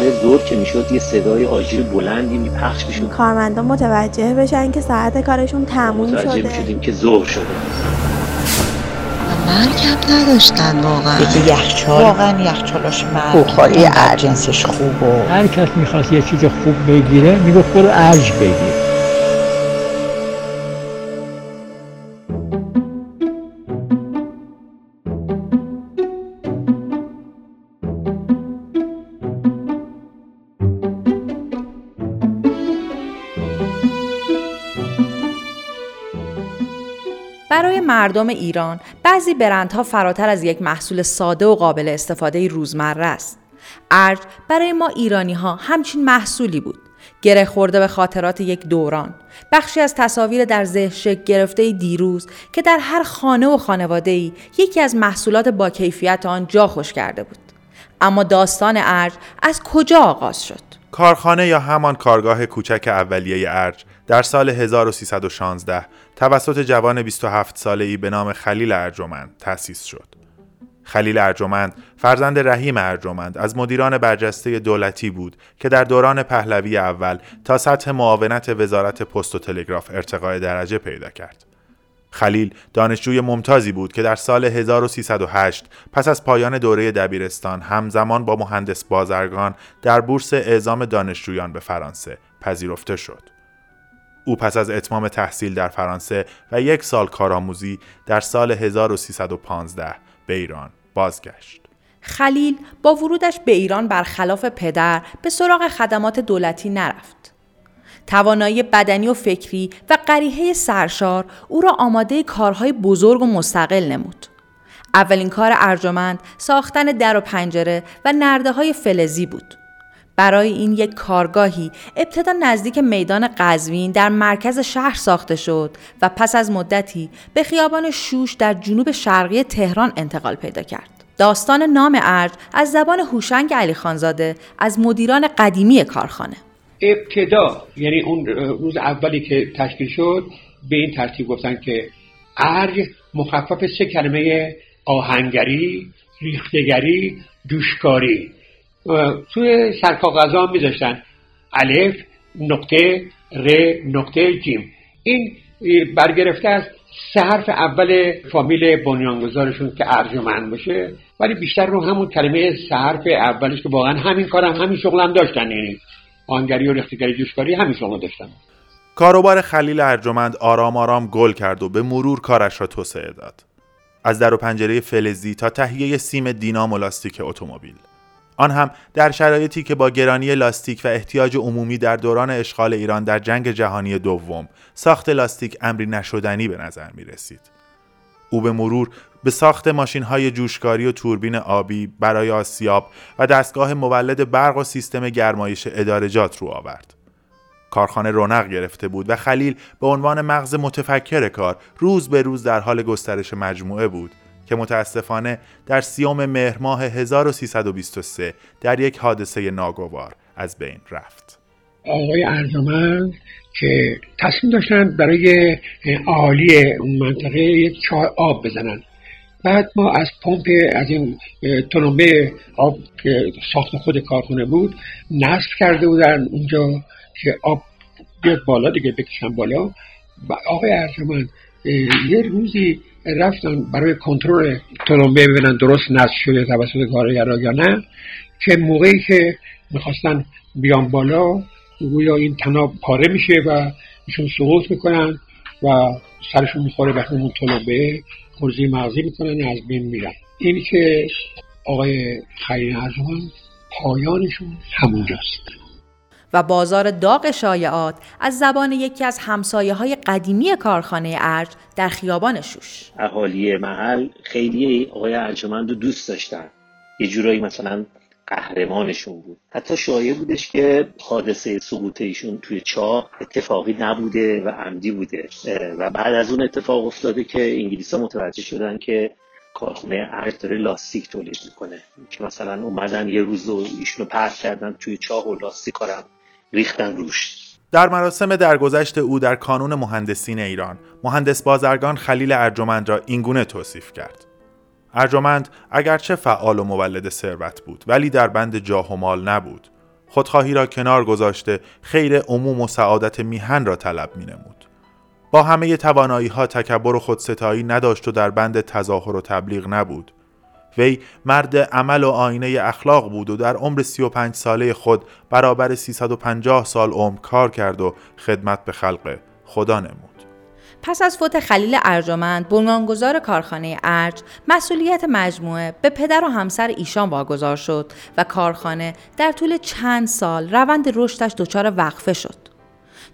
آخر ظهر که می‌شد یه صدای آژیر بلندی میپخش می‌شد. کارمندا متوجه بشن که ساعت کارشون تموم متوجه شده. می‌شدیم که ظهر شده. مرگم نداشتن واقعا. یکی یخچال. واقعا یخچالاش مرد بخاری اینقدر ارج. جنسش خوب و هر کس می‌خواست یه چیز خوب بگیره می‌گفت برو ارج بگیر. مردم ایران بعضی برندها فراتر از یک محصول ساده و قابل استفاده روزمره است. ارج برای ما ایرانی ها همچین محصولی بود. گره خورده به خاطرات یک دوران. بخشی از تصاویر در ذهن گرفته دیروز که در هر خانه و خانواده ای یکی از محصولات با کیفیت آن جا خوش کرده بود. اما داستان ارج از کجا آغاز شد؟ کارخانه یا همان کارگاه کوچک اولیه ارج در سال 1316 توسط جوان 27 ساله ای به نام خلیل ارجمند تأسیس شد. خلیل ارجمند فرزند رحیم ارجمند از مدیران برجسته دولتی بود که در دوران پهلوی اول تا سطح معاونت وزارت پست و تلگراف ارتقای درجه پیدا کرد. خلیل دانشجوی ممتازی بود که در سال 1308 پس از پایان دوره دبیرستان همزمان با مهندس بازرگان در بورس اعزام دانشجویان به فرانسه پذیرفته شد. او پس از اتمام تحصیل در فرانسه و یک سال کارآموزی در سال 1315 به ایران بازگشت. خلیل با ورودش به ایران برخلاف پدر به سراغ خدمات دولتی نرفت. توانایی بدنی و فکری و قریحه سرشار او را آماده کارهای بزرگ و مستقل نمود. اولین کار ارجمند ساختن در و پنجره و نرده های فلزی بود. برای این یک کارگاهی ابتدا نزدیک میدان قزوین در مرکز شهر ساخته شد و پس از مدتی به خیابان شوش در جنوب شرقی تهران انتقال پیدا کرد. داستان نام ارج از زبان هوشنگ علی خانزاده از مدیران قدیمی کارخانه. ابتدا یعنی اون روز اولی که تشکیل شد به این ترتیب گفتن که ارج مخفف سه کلمه آهنگری ریختگری دوشکاری توی سرکاغذا هم میذاشتن الف نقطه ر نقطه جیم این برگرفته از سه حرف اول فامیل بنیانگذارشون که ارجمند باشه ولی بیشتر رو همون کلمه سه حرف اولش که واقعا همین کارم همین شغلم داشتن یعنی آهنگری و ریختگری جوشکاری همین شغل داشتن کاروبار خلیل ارجمند آرام آرام گل کرد و به مرور کارش را توسعه داد. از در و پنجره فلزی تا تهیه سیم دینام و لاستیک اتومبیل. آن هم در شرایطی که با گرانی لاستیک و احتیاج عمومی در دوران اشغال ایران در جنگ جهانی دوم ساخت لاستیک امری نشدنی به نظر می رسید. او به مرور به ساخت ماشین های جوشکاری و توربین آبی برای آسیاب و دستگاه مولد برق و سیستم گرمایش ادارجات رو آورد. کارخانه رونق گرفته بود و خلیل به عنوان مغز متفکر کار روز به روز در حال گسترش مجموعه بود که متاسفانه در سیوم مهر ماه 1323 در یک حادثه ناگوار از بین رفت. آقای ارجمند که تصمیم داشتن برای عالی اون منطقه یک چاه آب بزنن بعد ما از پمپ از این تنومه آب که ساخت خود کارخونه بود نصب کرده بودن اونجا که آب بیاد بالا دیگه بکشن بالا و آقای ارجمند یه روزی رفتن برای کنترل تنومه ببینن درست نصب شده توسط کارگرا یا نه که موقعی که می‌خواستن بیان بالا گویا این تناب پاره میشه و ایشون سقوط می‌کنن و سرشون می‌خوره به اون تنومه خورزی مغزی می‌کنن از بین میرن. این که آقای خیلی ارجمند پایانشون همونجاست. و بازار داغ شایعات از زبان یکی از همسایه های قدیمی کارخانه ارج در خیابان شوش. اهالی محل خیلی آقای ارجمند رو دوست داشتن. یه جورایی مثلا قهرمانشون بود. حتی شایع بودش که حادثه سقوط ایشون توی چاه اتفاقی نبوده و عمدی بوده. و بعد از اون اتفاق افتاده که انگلیس ها متوجه شدن که کارخونه ارج داره لاستیک تولید می‌کنه. که مثلا اومدن یه روز رو ایشونو پرت کردن توی چاه و لاستیک کارم. ریختن روش در مراسم درگذشت او در کانون مهندسین ایران مهندس بازرگان خلیل ارجمند را اینگونه توصیف کرد ارجمند اگرچه فعال و مولد ثروت بود ولی در بند جاه و مال نبود خودخواهی را کنار گذاشته خیر عموم و سعادت میهن را طلب می نمود. با همه توانایی ها تکبر و خودستایی نداشت و در بند تظاهر و تبلیغ نبود. وی مرد عمل و آینه اخلاق بود و در عمر 35 ساله خود برابر 350 سال عمر کار کرد و خدمت به خلق خدا نمود. پس از فوت خلیل ارجمند بنیانگذار کارخانه ارج مسئولیت مجموعه به پدر و همسر ایشان واگذار شد و کارخانه در طول چند سال روند رشدش دچار وقفه شد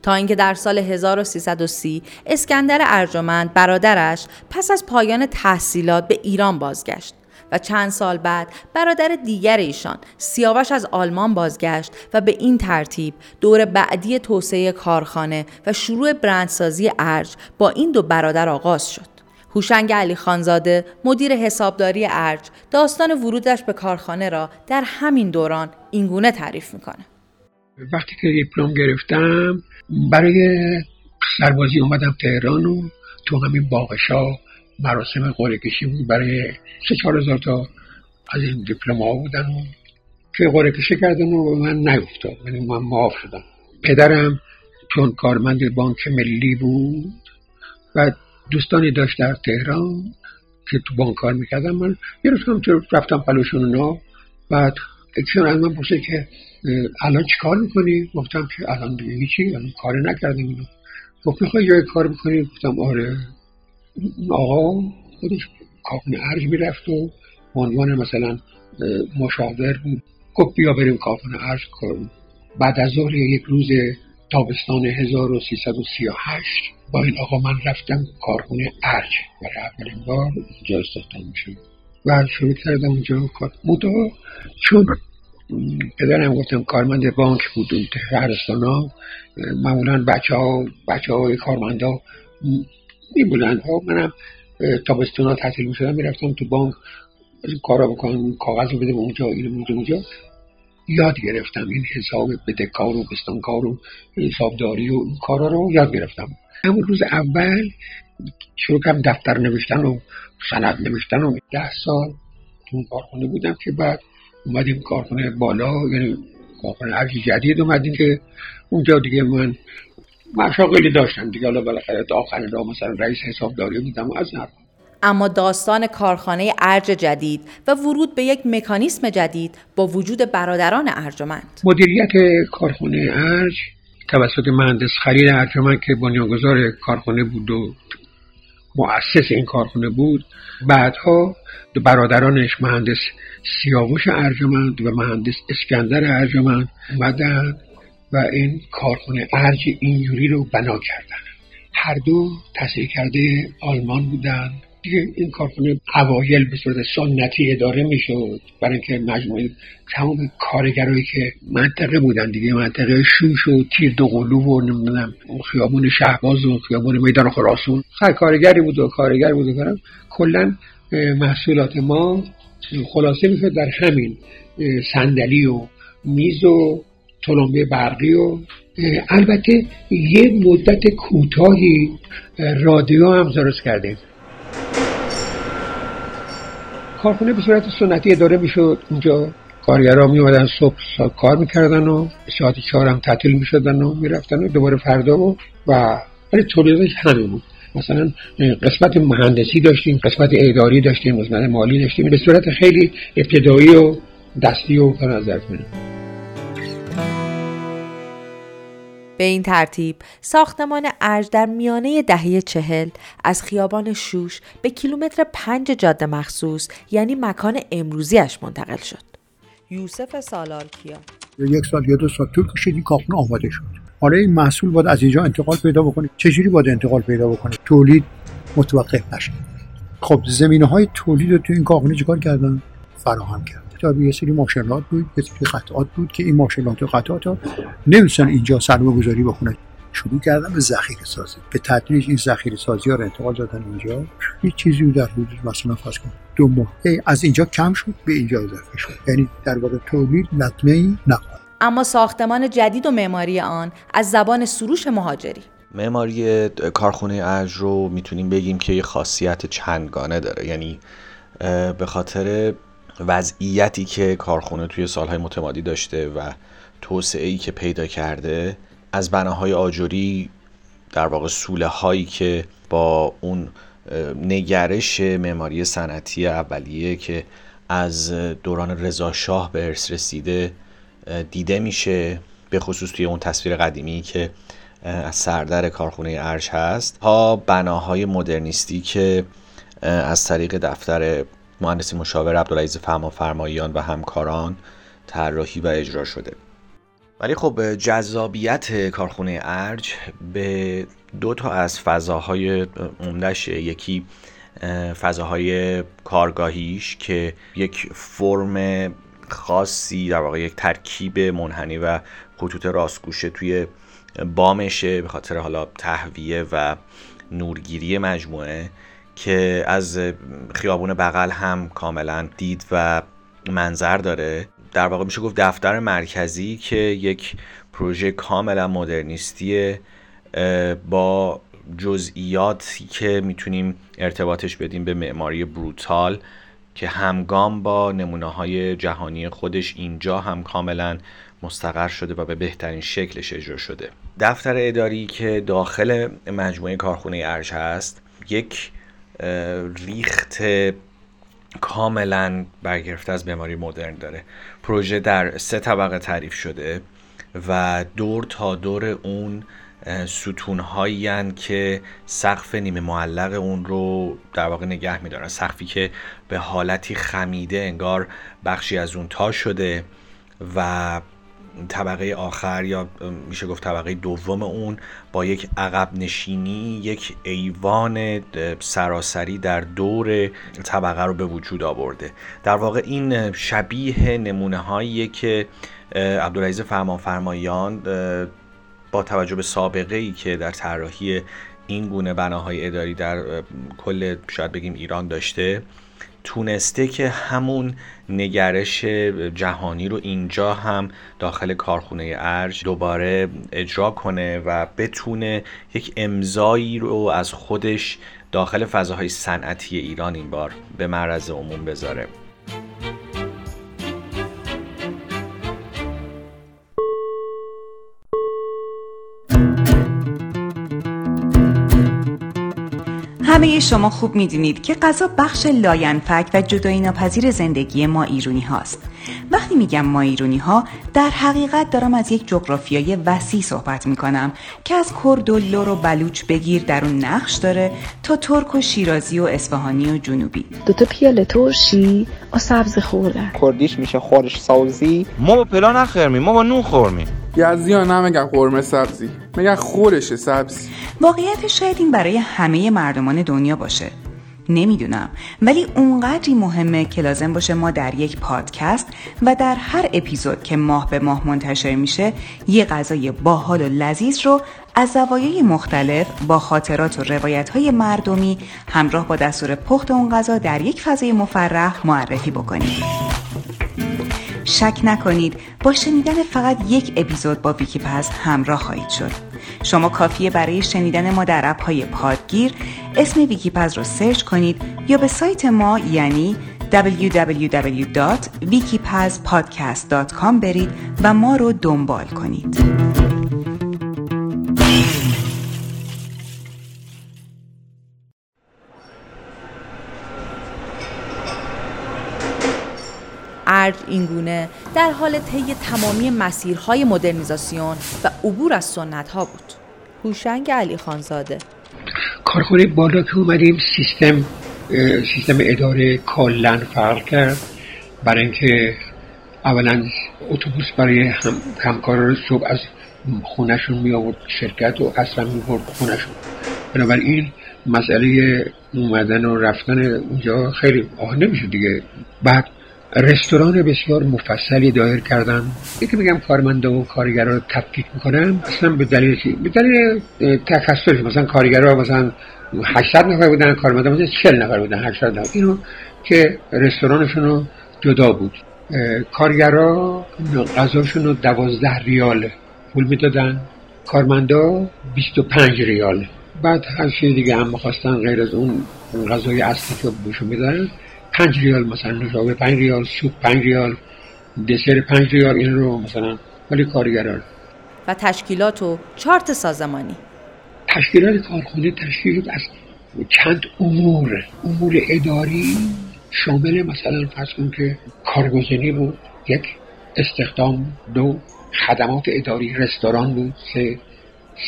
تا اینکه در سال 1330 اسکندر ارجمند برادرش پس از پایان تحصیلات به ایران بازگشت و چند سال بعد برادر دیگر ایشان سیاوش از آلمان بازگشت و به این ترتیب دور بعدی توسعه کارخانه و شروع برندسازی ارج با این دو برادر آغاز شد. هوشنگ علی خانزاده مدیر حسابداری ارج داستان ورودش به کارخانه را در همین دوران اینگونه تعریف می‌کنه. وقتی که دیپلم گرفتم برای سربازی اومدم تهران و تو همین باغشا مراسم قرعه کشی بود. برای سه چهار هزار تا از این دیپلم بودن و که قرعه کشی کردن و من نیفتاد. یعنی من معاف شدم. پدرم چون کارمند بانک ملی بود و دوستانی داشت در تهران که تو بانک کار می‌کردم من یه روز رفتم پلوشون اونا بعد اکشون از من پرسید که الان چی کار می‌کنی؟ گفتم که الان دیگه هیچی الان کار نکردیم اینو. گفت می‌خوای جای کار می‌کنی؟ گفتم آره. آقا خودش ارج می‌رفت و عنوان مثلا مشاور بود. گفت بیا بریم کافن ارج کنیم بعد از ظهر یک روز تابستان 1338 با این آقا من رفتم کارخونه ارج برای اولین بار. اونجا استخدام میشم و شروع کردم اونجا کار. چون پدرم گفتم کارمند بانک بود اون شهرستان ها معمولا بچه ها بچه های کارمند ها می بودن ها. منم تابستونا تحصیل می شدم می‌رفتم تو بانک. این کارا بکنم کاغذ رو بده اونجا اینو اونجا اونجا. یاد گرفتم. این حساب بدهکار و بستانکار و حسابداری و این کارا رو یاد گرفتم. همون روز اول شروع کردم دفتر نوشتن و سند نوشتن و ده سال تو کارخونه بودم که بعد اومدیم کارخونه بالا یعنی کارخونه ارج جدید اومدیم که اونجا دیگه من مشاغلی داشتم دیگه حالا بالاخره تا آخر راه مثلا رئیس حسابداری بودم از نرم اما داستان کارخانه ارج جدید و ورود به یک مکانیسم جدید با وجود برادران ارجمند. مدیریت کارخانه ارج توسط مهندس خلیل ارجمند که بنیانگذار کارخانه بود و مؤسس این کارخانه بود بعدها دو برادرانش مهندس سیاوش ارجمند و مهندس اسکندر ارجمند اومدن. و این کارخانه ارج اینجوری رو بنا کردن. هر دو تحصیل کرده آلمان بودن. دیگه این کارخانه اوایل به صورت سنتی اداره می‌شد. برای اینکه مجموعه تمام کارگرایی که منطقه بودن دیگه منطقه شوش و تیر دوقلو و نمی‌دونم خیابون شهباز و خیابون میدان خراسون هر کارگری بود و کارگری بود و کلا محصولات ما خلاصه می‌شد در همین صندلی و میز و تلمبه برقی و البته یه مدت کوتاهی رادیو هم درست کردیم. کارخونه به صورت سنتی اداره می‌شد. اونجا کارگرها می اومدن صبح کار می‌کردن و ساعت چهار هم تعطیل می‌شدن و می‌رفتن و دوباره فردا و و ولی تولیدش همین بود. مثلا قسمت مهندسی داشتیم قسمت اداری داشتیم قسمت مالی داشتیم. به صورت خیلی ابتدایی و دستی و نظر به این ترتیب ساختمان ارج در میانه دهه چهل از خیابان شوش به کیلومتر پنج جاده مخصوص یعنی مکان امروزیش منتقل شد. یوسف سالارکیا. یک سال یا دو سال طول کشید این کارخونه آماده شد. حالا این محصول باید از اینجا انتقال پیدا بکنه. چجوری باید انتقال پیدا بکنه؟ تولید متوقف نشه. خب زمینه های تولید رو تو این کارخونه چیکار کردن؟ فراهم کرد تا یه سری ماشینات بود یه سری قطعات بود که این ماشینات و قطعات ها نمی‌تونن اینجا سرمایه گذاری بکنن. شروع کردن به ذخیره سازی. به تدریج این ذخیره سازی ها رو انتقال دادن اینجا. یه چیزی در حدود مثلا فرض کن دو ماه. از اینجا کم شد به اینجا اضافه شد. یعنی در واقع تولید لطمه ای نخورد اما ساختمان جدید و معماری آن از زبان سروش مهاجری. معماری کارخونه ارج رو می‌تونیم بگیم که یه خاصیت چندگانه داره. یعنی به خاطر وضعیتی که کارخونه توی سالهای متمادی داشته و توسعه ای که پیدا کرده از بناهای آجوری در واقع سوله هایی که با اون نگرش معماری صنعتی اولیه که از دوران رضا شاه به ارث رسیده دیده میشه به خصوص توی اون تصویر قدیمی که از سردر کارخونه ارج هست. ها بناهای مدرنیستی که از طریق دفتر مهندسی مشاور عبدالعزیز فهما فرماییان و همکاران طراحی و اجرا شده. ولی خب جذابیت کارخونه ارج به دو تا از فضاهای عمدهش یکی فضاهای کارگاهیش که یک فرم خاصی در واقع یک ترکیب منحنی و خطوط راستگوشه توی بامشه به خاطر حالا تهویه و نورگیری مجموعه. که از خیابون بغل هم کاملا دید و منظر داره. در واقع میشه گفت دفتر مرکزی که یک پروژه کاملا مدرنیستی با جزئیاتی که می‌تونیم ارتباطش بدیم به معماری بروتال که همگام با نمونه های جهانی خودش اینجا هم کاملا مستقر شده و به بهترین شکلش اجرا شده. دفتر اداری که داخل مجموعه کارخونه ارج هست یک ریخت کاملا برگرفته از معماری مدرن داره. پروژه در سه طبقه تعریف شده و دور تا دور اون ستون هایی که سقف نیمه معلق اون رو در واقع نگه میدارن. سقفی که به حالتی خمیده انگار بخشی از اون تا شده و طبقه آخر یا میشه گفت طبقه دوم اون با یک عقب نشینی یک ایوان سراسری در دور طبقه رو به وجود آورده. در واقع این شبیه نمونه هایی که عبدالعزیز فرمان فرمایان با توجه به سابقه ای که در طراحی این گونه بناهای اداری در کل شاید بگیم ایران داشته تونسته که همون نگرش جهانی رو اینجا هم داخل کارخونه ارج دوباره اجرا کنه و بتونه یک امضایی رو از خودش داخل فضاهای صنعتی ایران این بار به معرض عموم بذاره. همه شما خوب می‌دونید که غذا بخش لاینفک و جدایی ناپذیر زندگی ما ایرونی هاست. وقتی میگم ما ایرونی ها در حقیقت دارم از یک جغرافیای وسیع صحبت می‌کنم که از کرد و لور و بلوچ بگیر در اون نقش داره تا ترک و شیرازی و اصفهانی و جنوبی. دو تا پیاله ترشی و سبز خوردن کردیش میشه خورش سازی. ما با پلان نخرمیم ما با نون خورمیم. یزدیان هم میگن قرمه سبزی. میگن خورش سبزی. واقعیت شاید این برای همه مردمان دنیا باشه. نمی‌دونم. ولی اونقدری مهمه که لازم باشه ما در یک پادکست و در هر اپیزود که ماه به ماه منتشر میشه یه غذای باحال و لذیذ رو از زوایای مختلف با خاطرات و روایت های مردمی همراه با دستور پخت اون غذا در یک فضای مفرح معرفی بکنیم. شک نکنید با شنیدن فقط یک اپیزود با ویکی‌پز همراه خواهید شد شما کافیه برای شنیدن ما در اپ های پادگیر اسم ویکی‌پز رو سرچ کنید یا به سایت ما یعنی www.wikipazpodcast.com برید و ما رو دنبال کنید. ارج اینگونه در حال طی تمامی مسیرهای مدرنیزاسیون و عبور از سنت ها بود. هوشنگ علی خانزاده. کارخونه بالا که اومدیم سیستم سیستم اداره کلا فرق کرد. برای اینکه اولا اتوبوس برای هم، همکاران صبح از خونشون می آورد شرکت و اصلا می برد خونشون بنابراین مسئله اومدن و رفتن اونجا خیلی آه نمیشه دیگه. بعد رستوران بسیار مفصلی دایر کردن یکی میگم کارمنده و کارگرا رو تفکیک می‌کنم. اصلا به دلیل چی؟ به دلیل تخصص. مثلا کارگرا مثلا 800 نفر بودن کارمنده مثلا 40 نفر بودن 80 نفر. اینو که رستورانشون جدا بود. کارگرا غذاشون رو 12 ریال پول می‌دادن. کارمندا 25 ریال. بعد هر چیز دیگه هم می‌خواستن غیر از اون غذای اصلی که بوشون میدن پنج ریال مثلا نوشابه پنج ریال سوپ پنج ریال دسر پنج ریال این رو مثلا ولی کارگران. و تشکیلات و چارت سازمانی. تشکیلات کارخانه تشکیل از چند امور. امور اداری شامل مثلا فرض کن که کارگزینی بود یک استخدام دو خدمات اداری رستوران بود سه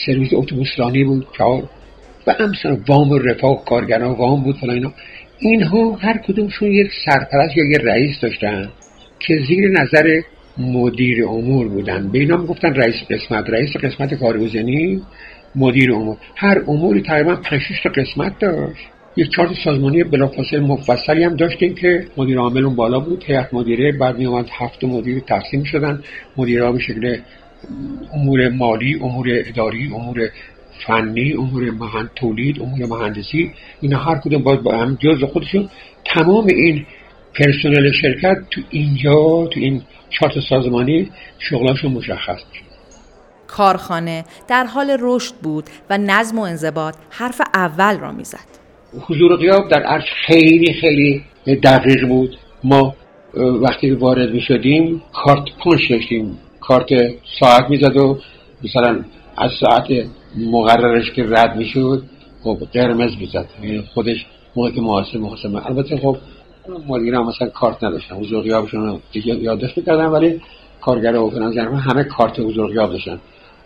سرویس اتوبوسرانی بود چهار و امثال وام و رفاه کارگران وام بود فلان اینا. اینها هر کدومشون یک سرپرست یا یک رئیس داشتن که زیر نظر مدیر امور بودن. به اینا می‌گفتن رئیس قسمت رئیس قسمت کارگزینی مدیر امور. هر اموری تقریبا 5 تا قسمت داشت. یک چارت سازمانی بلافاصله مفصلی هم داشتیم که مدیر عامل اون بالا بود. هیئت مدیره بعد می اومد هفت مدیر تقسیم شدن. مدیرها به شکل امور مالی امور اداری امور فنی امور مهند تولید امور مهندسی اینا هر کدوم باید با هم جز خودشون. تمام این پرسنل شرکت تو اینجا تو این چارت سازمانی شغلاشون مشخص میشه. کارخانه در حال رشد بود و نظم و انضباط حرف اول را می‌زد. حضور قیاب در عرش خیلی خیلی دقیق بود. ما وقتی وارد می شدیم کارت پنش داشتیم کارت ساعت می‌زد و مثلا از ساعت مقررش که رد می‌شد خب قرمز می‌زد. یعنی خودش موقع که محاسب البته خب مدیر هم مثلا کارت نداشتن حضور غیابشون دیگه یادداشت می‌کردن ولی کارگر و همه کارت حضور غیاب داشتن.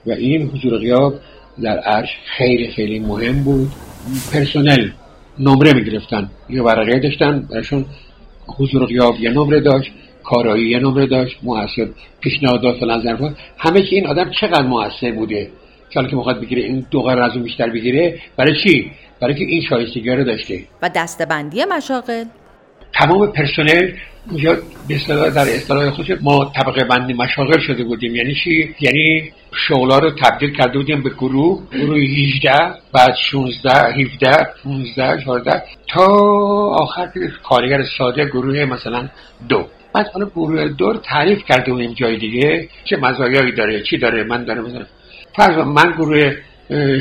و این حضور غیاب در عرش خیلی خیلی مهم بود. پرسنل نمره می‌گرفتن. یه ورقه داشتن براشون حضور غیاب یه نمره داشت کارایی یه نمره داشت موثر پیشنهادات فلان همه که این آدم چقدر موثر بوده؟ چون که می‌خواد بگیره این دو قرار از اون بیشتر بگیره برای چی؟ برای که این شایستگی رو داشته. و دستبندی مشاغل؟ تمام پرسنل اصطلاح در اصطلاح خودش ما طبقه بندی مشاغل شده بودیم. یعنی چی؟ یعنی شغلا رو تبدیل کرده بودیم به گروه گروه 18 بعد 16 17 15 14 تا آخر کارگر ساده گروه مثلا دو. بعد حالا گروه دو رو تعریف کرده بودیم جای دیگه چه مزایایی داره چی داره من داره مثلا فرض من گروه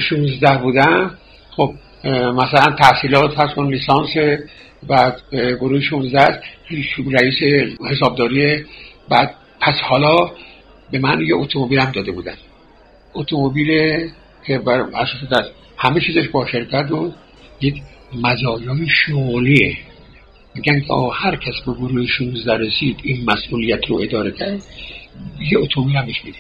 16 بودم. خب مثلا تحصیلات هست کن لیسانس بعد گروه 16 رئیس حسابداری. بعد پس حالا به من یه اتومبیل هم داده بودن. اتومبیل که بر اساس همه چیزش با شرکت بود یک مزایای شغلیه میگن که هر کس به گروه 16 رسید این مسئولیت رو اداره کرد. یه اتومبیل هم میده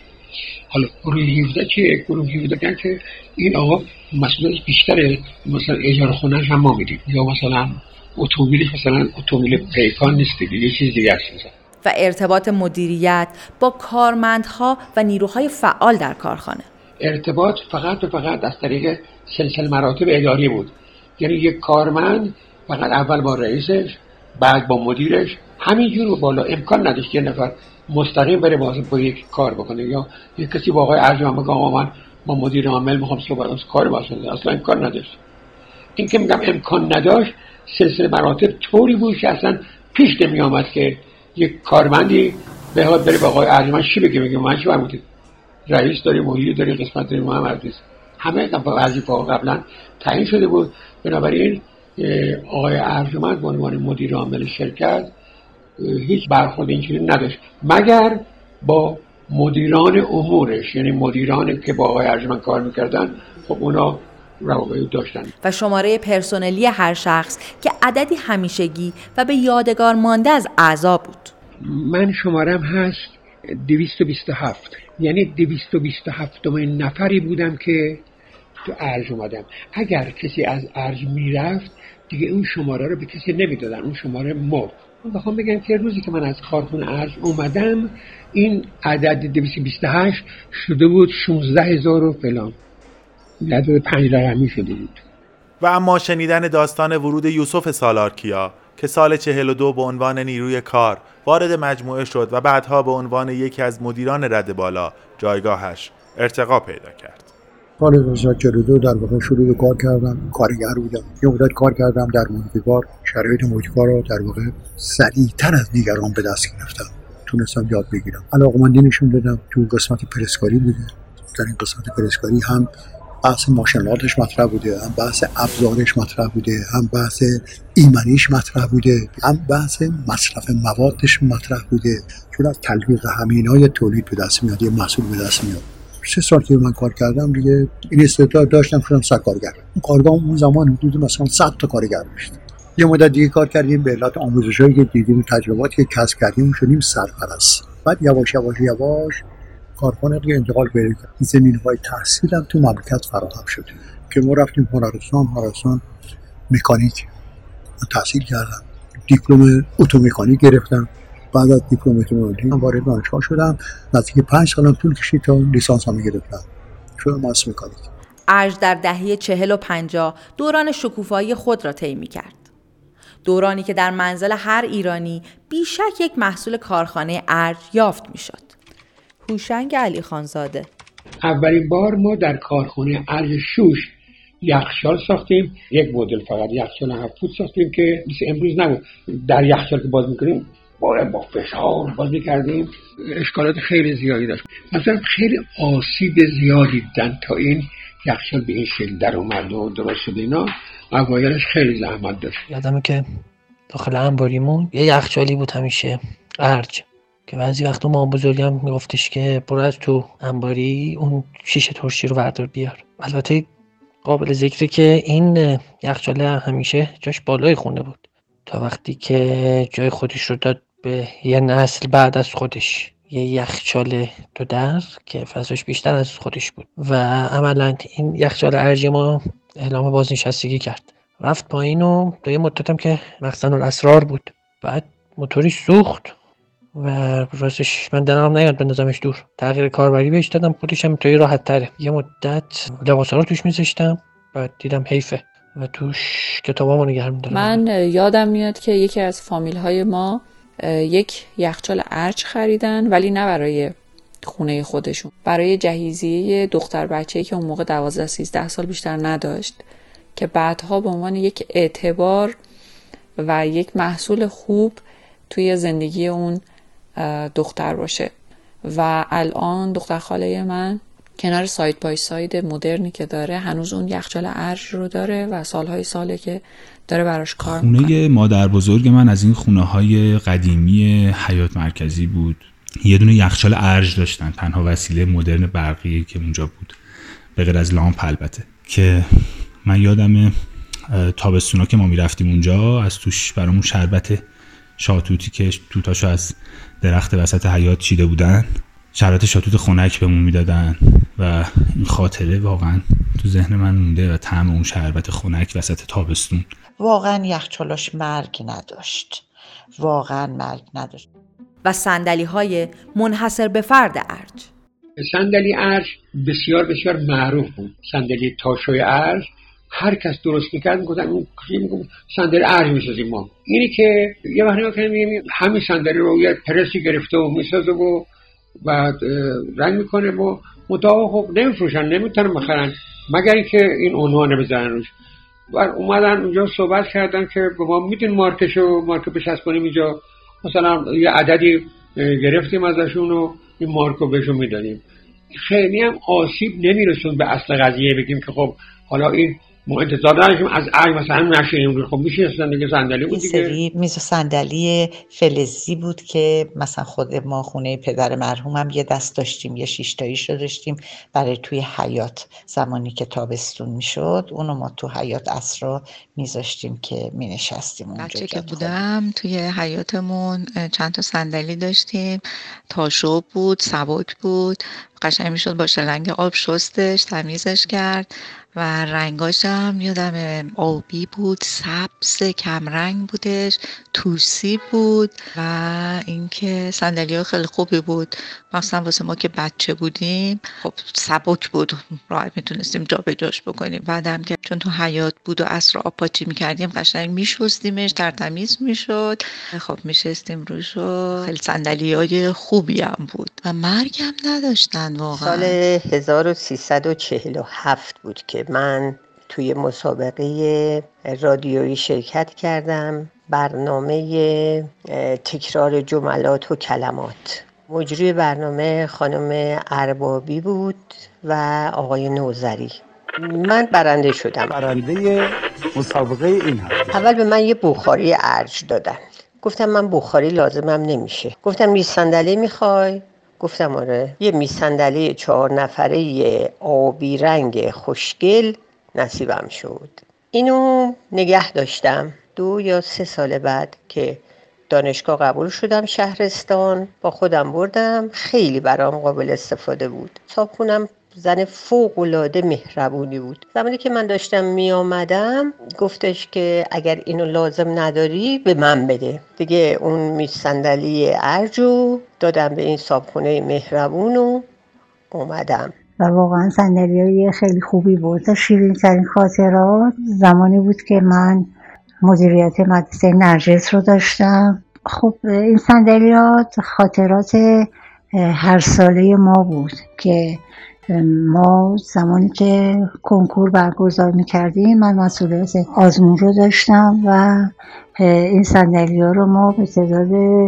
حالا گروه 17 که گروه 17 که این آقا مسئولیت بیشتره مثلا اجاره خونه هم ما میدیم. یا مثلا اتومبیل مثلا اتومبیل پیکان نیست دیگه یه چیز دیگه است و ارتباط مدیریت با کارمندها و نیروهای فعال در کارخانه. ارتباط فقط و فقط از طریق سلسله مراتب اداری بود. یعنی یک کارمند فقط اول با رئیسش بعد با مدیرش همینجور رو بالا. امکان نداشت یه نفر مستقیم بره با یک کار بکنه. یا یک کسی با آقای ارجمند بگه آقا من با مدیر عامل می‌خوام صحبت کار واسه اصلا امکان نداشت. این که میگم امکان نداشت سلسله مراتب طوری بود که اصلا پیش نمی آمد که یک کارمندی به حال بره با آقای ارجمند. چی بگه؟ میگه من چی رئیس داری مدیر داری قسمت داری محمد نیست همه وظیفه قبلا تعیین شده بود. بنابراین آقای ارجمند به عنوان مدیر عامل شرکت هیچ برخورد اینجوری نداشت. مگر با مدیران امورش یعنی مدیرانی که با آقای ارجمند کار می‌کردن خب اونا روابط داشتن. و شماره پرسنلی هر شخص که عددی همیشگی و به یادگار مانده از اعضا بود. من شمارم هست 227 یعنی 227 نفری بودم که تو ارج اومدم. اگر کسی از ارج می‌رفت دیگه اون شماره رو به کسی نمی‌دادن اون شماره مرد. بخوام بگم که روزی که من از کارخونه ارج اومدم این عدد 228 شده بود 16 هزار و فلان عدد پنج رقمی شده بود و اما شنیدن داستان ورود یوسف سالارکیا که سال 42 به عنوان نیروی کار وارد مجموعه شد و بعدها به عنوان یکی از مدیران رد بالا جایگاهش ارتقا پیدا کرد. سال 1942 در واقع شروع به کار کردم کارگر بودم. یه مدت کار کردم در محیط شرایط محیط کار رو در واقع سریعتر از دیگران به دست گرفتم. تونستم یاد بگیرم. علاقمندی نشون دادم. تو قسمت پرسکاری بوده. در این قسمت پرسکاری هم بحث ماشینالاتش مطرح بوده هم بحث ابزارش مطرح بوده هم بحث ایمنیش مطرح بوده هم بحث مصرف موادش مطرح بوده. چون از تلویق همین های تولید به دست میاد یه محصول به دست میاد. سه سال که من کار کردم دیگه این استعداد داشتم شدم صد کارگر. کارگاه اون زمان حدود مثلا 100 تا کارگر داشت یه مدت دیگه کار کردیم به علت آموزش هایی که دیدیم تجرباتی که کسب کردیم شدیم سرپرست. بعد یواش یواش یواش کارخانه دیگه انتقال پیدا کرد. زمین های تحصیل هم تو مملکت فراهم شد. که ما رفتیم هنرستان هنرستان مکانیک. تحصیل کردم. دیپلم اتومکانیک گرفتم. بعد از دیپلم اتومبیل وارد دانشگاه شدم. نزدیک پنج سالم طول کشید تا لیسانس هم گرفتم شدم مهندس مکانیک. ارج در دهه چهل و پنجاه دوران شکوفایی خود را طی کرد. دورانی که در منزل هر ایرانی بیشک یک محصول کارخانه ارج یافت می‌شد. هوشنگ علی خانزاده. اولین بار ما در کارخانه ارج شوش یخچال ساختیم. یک مدل فقط یخچال هفت فوت ساختیم که مثل امروز نبود. در یخچال که باز می‌کنیم با با فشار باز می‌کردیم اشکالات خیلی زیادی داشت. مثلا خیلی آسیب زیادی دیدن تا این یخچال به این شکل در اومد و درست شد اینا. اوایلش خیلی زحمت داشت. یادمه که داخل انباریمون یه یخچالی بود همیشه ارج. که بعضی وقتا ما بزرگم میگفتش که برو از تو انباری اون شیشه ترشی رو بردار بیار. البته قابل ذکره که این یخچال همیشه جاش بالای خونه بود. تا وقتی که جای خودش رو داد به یه نسل بعد از خودش یه یخچال دو در که فضاش بیشتر از خودش بود و عملا این یخچال ارجی ما اعلام بازنشستگی کرد. رفت پایین و تا یه مدتم که مخزن الاسرار بود. بعد موتورش سوخت و راستش من دلم نیاد بندازمش دور. تغییر کاربری بهش دادم خودش هم توی راحت تره. یه مدت لباسا رو توش میذاشتم بعد دیدم حیفه و توش کتابامو نگه میدارم. من یادم میاد که یکی از فامیل های ما یک یخچال ارج خریدن ولی نه برای خونه خودشون. برای جهیزیه دختر بچه که اون موقع 12 13 سال بیشتر نداشت که بعدها به عنوان یک اعتبار و یک محصول خوب توی زندگی اون دختر باشه. و الان دختر خاله من کنار ساید بای ساید مدرنی که داره هنوز اون یخچال ارج رو داره و سالهای ساله که داره براش کار خونه می‌کنه. مادر بزرگ من از این خونه های قدیمی حیات مرکزی بود. یه دونه یخچال ارج داشتن تنها وسیله مدرن برقی که اونجا بود. به غیر از لامپ البته. که من یادم تابستونا که ما می‌رفتیم اونجا از توش برامون شربت شاتوتی که توتاشو از درخت وسط حیات چیده بودن شربت شاتوت خنک بهمون می‌دادن. و این خاطره واقعا تو ذهن من مونده و طعم اون شربت خنک وسط تابستون. واقعا یخچالاش مرگ نداشت. واقعا مرگ نداشت. و سندلی های منحصر به فرد ارج. صندلی ارج بسیار بسیار معروف بود. صندلی تاشوی ارج. هر کس درست می‌کرد می‌گفتن اون صندلی ارج می‌سازیم ما. اینی که یه وقتی ما کنیم همین صندلی رو یه پرسی گرفته و می‌سازه و بعد رنگ می‌کنه و متاها خب نمیفروشن نمی‌تونن بخرن مگر اینکه این عنوان بزنن روش. و اومدن اونجا صحبت کردن که به ما میدین مارکشو مارک بچسبونیم اینجا. مثلا یه عددی گرفتیم ازشون و این مارکو بهشون می‌دادیم. خیلی هم آسیب نمیرسون به اصل قضیه بگیم که خب حالا این ما انتظار نداشتیم از ارگ مثلا نشینیم خب میشه دیگه صندلی بود دیگه. سری میز صندلی فلزی بود که مثلا خود ما خونه پدر مرحومم یه دست داشتیم یه شیشتاییش رو داشتیم برای توی حیات. زمانی که تابستون می‌شد اونو ما تو حیات اسرا میذاشتیم که مینشستیم اونجا بچه که بودم توی حیاتمون چند تا صندلی داشتیم. تاشو بود سبک بود. قشنگ می‌شد با شلنگ آب شستش تمیزش کرد. و رنگاش هم یادم آبی بود سبز کمرنگ بودش توسی بود و اینکه صندلی خیلی خوبی بود. مثلا واسه ما که بچه بودیم. خب سبک بود راحت می‌تونستیم جا به جاش بکنیم. بعدم که چون تو حیات بود و اصر آب پاچی می‌کردیم قشنگ میشستیمش ترتمیز می‌شد. خب میشستیم روش و خیلی صندلی های خوبی هم بود. و مرگ هم نداشتن واقعا. سال 1347 بود که من توی مسابقه رادیویی شرکت کردم برنامه تکرار جملات و کلمات. مجری برنامه خانم اربابی بود و آقای نوزری. من برنده شدم. برنده مسابقه این هفته اول به من یه بخاری ارج دادن. گفتم من بخاری لازمم نمیشه. گفتم میز صندلی می‌خوای؟ گفتم آره یه میز صندلی چهار نفره آبی رنگ خوشگل نصیبم شد. اینو نگه داشتم دو یا سه سال بعد که دانشگاه قبول شدم شهرستان با خودم بردم. خیلی برام قابل استفاده بود. صابخونم زن فوق العاده مهربونی بود. زمانی که من داشتم می آمدم گفتش که اگر اینو لازم نداری به من بده. دیگه اون میز صندلی ارجو دادم به این صابخونه مهربون و اومدم. و واقعا صندلی خیلی خوبی بود. شیرین ترین خاطرات زمانی بود که من مدیریت مدرسه نرجس رو داشتم. خب این صندلیات خاطرات هر ساله ما بود که ما زمانی که کنکور برگزار می‌کردیم من مسئولیت آزمون رو داشتم و این صندلی ها رو ما به تعداد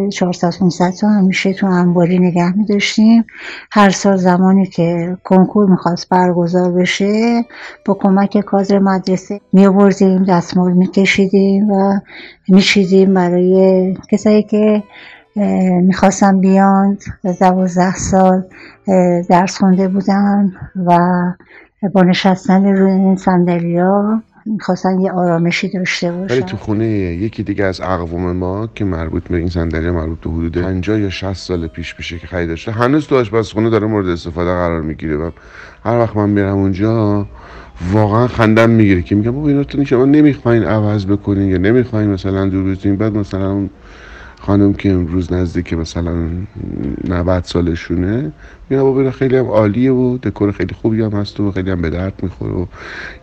400 500 تا همیشه تو انباری نگه می داشتیم هر سال زمانی که کنکور می‌خواست برگزار بشه با کمک کادر مدرسه می آوردیم دستمال می کشیدیم و میشیدیم برای کسایی که می‌خواستم بیان دوازده سال درس خونده بودن و با نشستن روی این صندلی ها می‌خواستن یه آرامشی داشته باشن ولی تو خونه یکی دیگه از اقوام ما که مربوط به این صندلی مربوط به حدود 50 یا 60 سال پیش میشه که خرید داشته هنوز تو آشپزخونه داره مورد استفاده قرار می‌گیره و هر وقت من میرم اونجا واقعا خندم می‌گیره که میگم بابا اینا تو شما نمی‌خواین عوض بکنین یا نمی‌خواین مثلا دور بعد مثلا خانم که امروز نزدیک مثلا 90 سالشونه میگم بابا خیلی هم عالیه و دکور خیلی خوبی هم هست و خیلی هم به درد می‌خوره و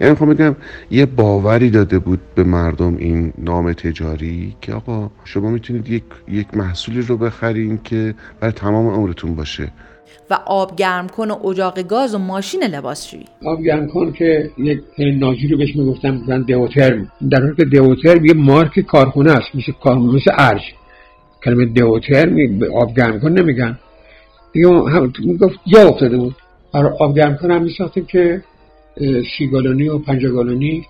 یعنی می‌خوام بگم یه باوری داده بود به مردم این نام تجاری که آقا شما می‌تونید یک یک محصولی رو بخرین که برای تمام عمرتون باشه. و آب گرم کن و اجاق گاز و ماشین لباسشویی. آب گرم کن که یک ناجی رو بهش می‌گفتم مثلا دیوترم در حالی که دیوترم یه مارک کارخونه است میشه کارخونه مثل ارج کلمه دیوتر می آب گرم کن نمیگن. دیگه هم می‌گفت جا افتاده بود. برای آب گرم کن هم میساختیم که سی گالونی و پنج گالونی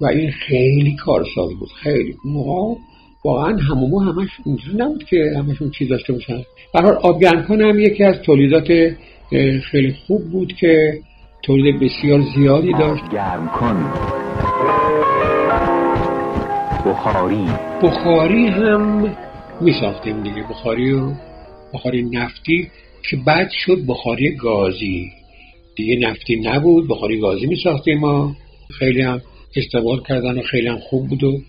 و این خیلی کارساز بود. خیلی. موقع واقعا همومو همش اینجوری نبود که همشون چیز داشته باشن. برای آب گرم کن هم یکی از تولیدات خیلی خوب بود که تولید بسیار زیادی داشت. گرم کن. بخاری. بخاری هم می ساختیم دیگه. بخاری و بخاری نفتی که بعد شد بخاری گازی. دیگه نفتی نبود بخاری گازی می ساختیم ما. خیلی هم استقبال کردن و خیلی هم خوب بود و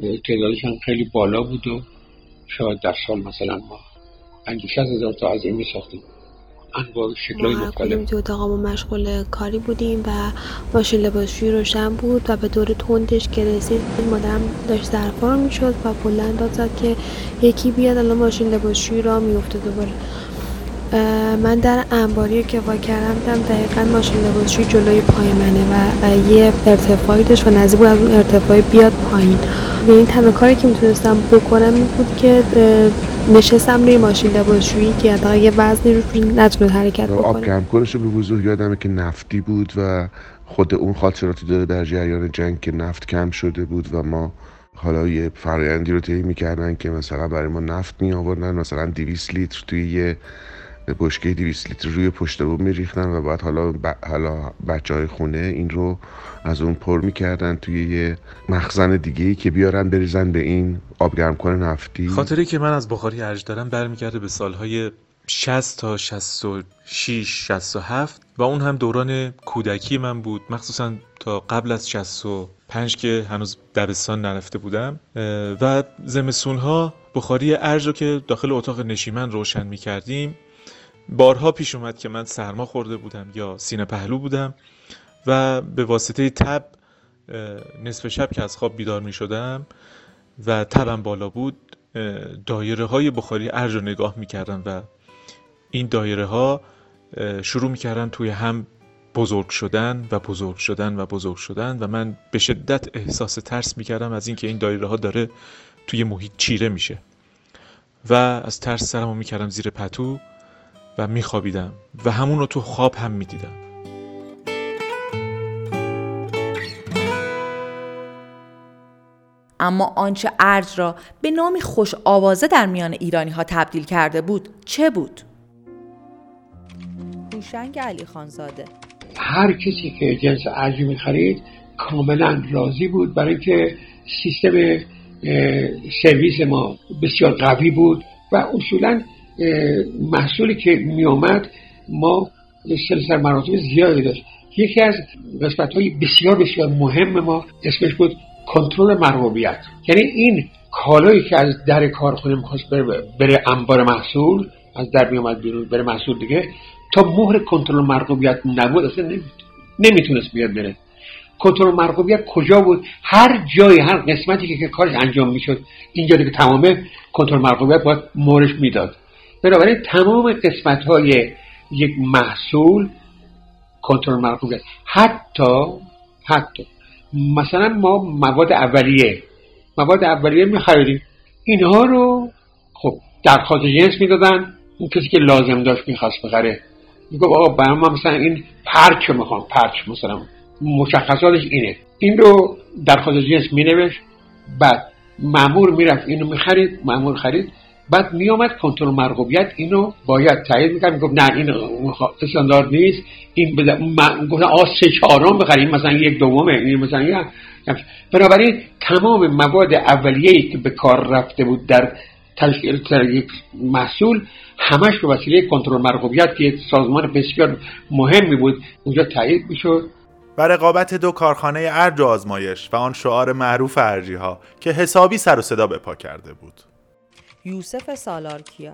تعدادش هم خیلی بالا بود و شاید در سال مثلا ما پنج هزار تا از این می ساختیم انواع شکلهای مختلف. تو اتاقمون مشغول کاری بودیم و ماشین لباسشویی روشن بود و به دور تندش که رسید مادرم داشت ظرفا رو می‌شد و بلند داد زد که یکی بیاد الان ماشین لباسشویی را میفته دوباره من در انباری که وا کردم دیدم دقیقا ماشین لباسشویی جلوی پای منه و یه ارتفاعی داشت و نزدیک بود از اون ارتفاعی بیاد پایین. این تنها کاری که می‌تونستم بکنم این بود که نشستم روی ماشین لباسشویی که حتی یه وزنی رو نتونه حرکت بکنه. آب گرم کنش به وضوح یادمه که نفتی بود و خود اون خاطراتی داره در جریان جنگ که نفت کم شده بود و ما حالا یه فرایندی رو طی می‌کردن که مثلا برای ما نفت می آوردن مثلا 200 لیتر توی یه بشکه 200 لیتر روی پشت بوم میریختن و بعد حالا ب... حالا بچه های خونه این رو از اون پر می‌کردن توی یه مخزن دیگه ای که بیارن بریزن به این آبگرم کنه نفتی خاطری که من از بخاری ارج دارم برمیگرده به سالهای 60 تا 66 67 و اون هم دوران کودکی من بود. مخصوصا تا قبل از 65 که هنوز دبستان نرفته بودم. و زمسون ها بخاری ارج رو که داخل اتاق نشیمن روشن می کردیم بارها پیش اومد که من سرما خورده بودم یا سینه پهلو بودم و به واسطه تب نصف شب که از خواب بیدار می شدم و تبم بالا بود دایره های بخاری ارج رو نگاه می کردم و این دایره ها شروع می کردن توی هم بزرگ شدن و بزرگ شدن و بزرگ شدن و من به شدت احساس ترس می کردم از اینکه این دایره ها داره توی محیط چیره میشه و از ترس سرمو می کردم زیر پتو. و میخوابیدم و همون رو تو خواب هم می‌دیدم اما آنچه ارج را به نامی خوش آوازه در میان ایرانی ها تبدیل کرده بود چه بود؟ هوشنگ علی خانزاده هر کسی که جنس ارج می‌خرید کاملا راضی بود برای که سیستم سرویس ما بسیار قوی بود و اصولا محصولی که میومد ما سلسل مراتب زیادی داشت. یکی از قسمت های بسیار بسیار مهم ما اسمش بود کنترل مرغوبیت. یعنی این کالایی که از در کارخونه می‌خواست بره, بره انبار محصول از در میامد بیرون بره محصول دیگه تا مهر کنترل مرغوبیت نبود اصلا نمی‌تونست بیاد بره. کنترل مرغوبیت کجا بود؟ هر جای هر قسمتی که کارش انجام می‌شد اینجا که تمامه کنترل مرغوبیت باید مورش می‌داد. بنابراین تمام قسمت های یک محصول کنترل مرغوبیت حتی حتی مثلا ما مواد اولیه مواد اولیه میخریدیم اینها رو خب درخواست جنس می‌دادن. اون کسی که لازم داشت می‌خواست بخره. می‌گفت آقا برای ما مثلا این پرچ می‌خوام پرچ مثلا مشخصاتش اینه. این رو درخواست جنس مینوشت. بعد معمور می‌رفت اینو می‌خرید معمور خرید. بعد میومد کنترل مرغوبیت. اینو باید تایید می‌کرد. می‌گفت نه این استاندارد نیست. این بده گفت آ سه چهارم بخریم. مثلا یک دومه. این مثلا یک بنابراین تمام مواد اولیه‌ای که به کار رفته بود در تشکیل یک محصول همش به وسیله کنترل مرغوبیت که سازمان بسیار مهمی بود اونجا تایید می‌شد. و رقابت دو کارخانه ارج و آزمایش و آن شعار معروف ارجی ها که حسابی سر و صدا به پا کرده بود. یوسف سالارکیا.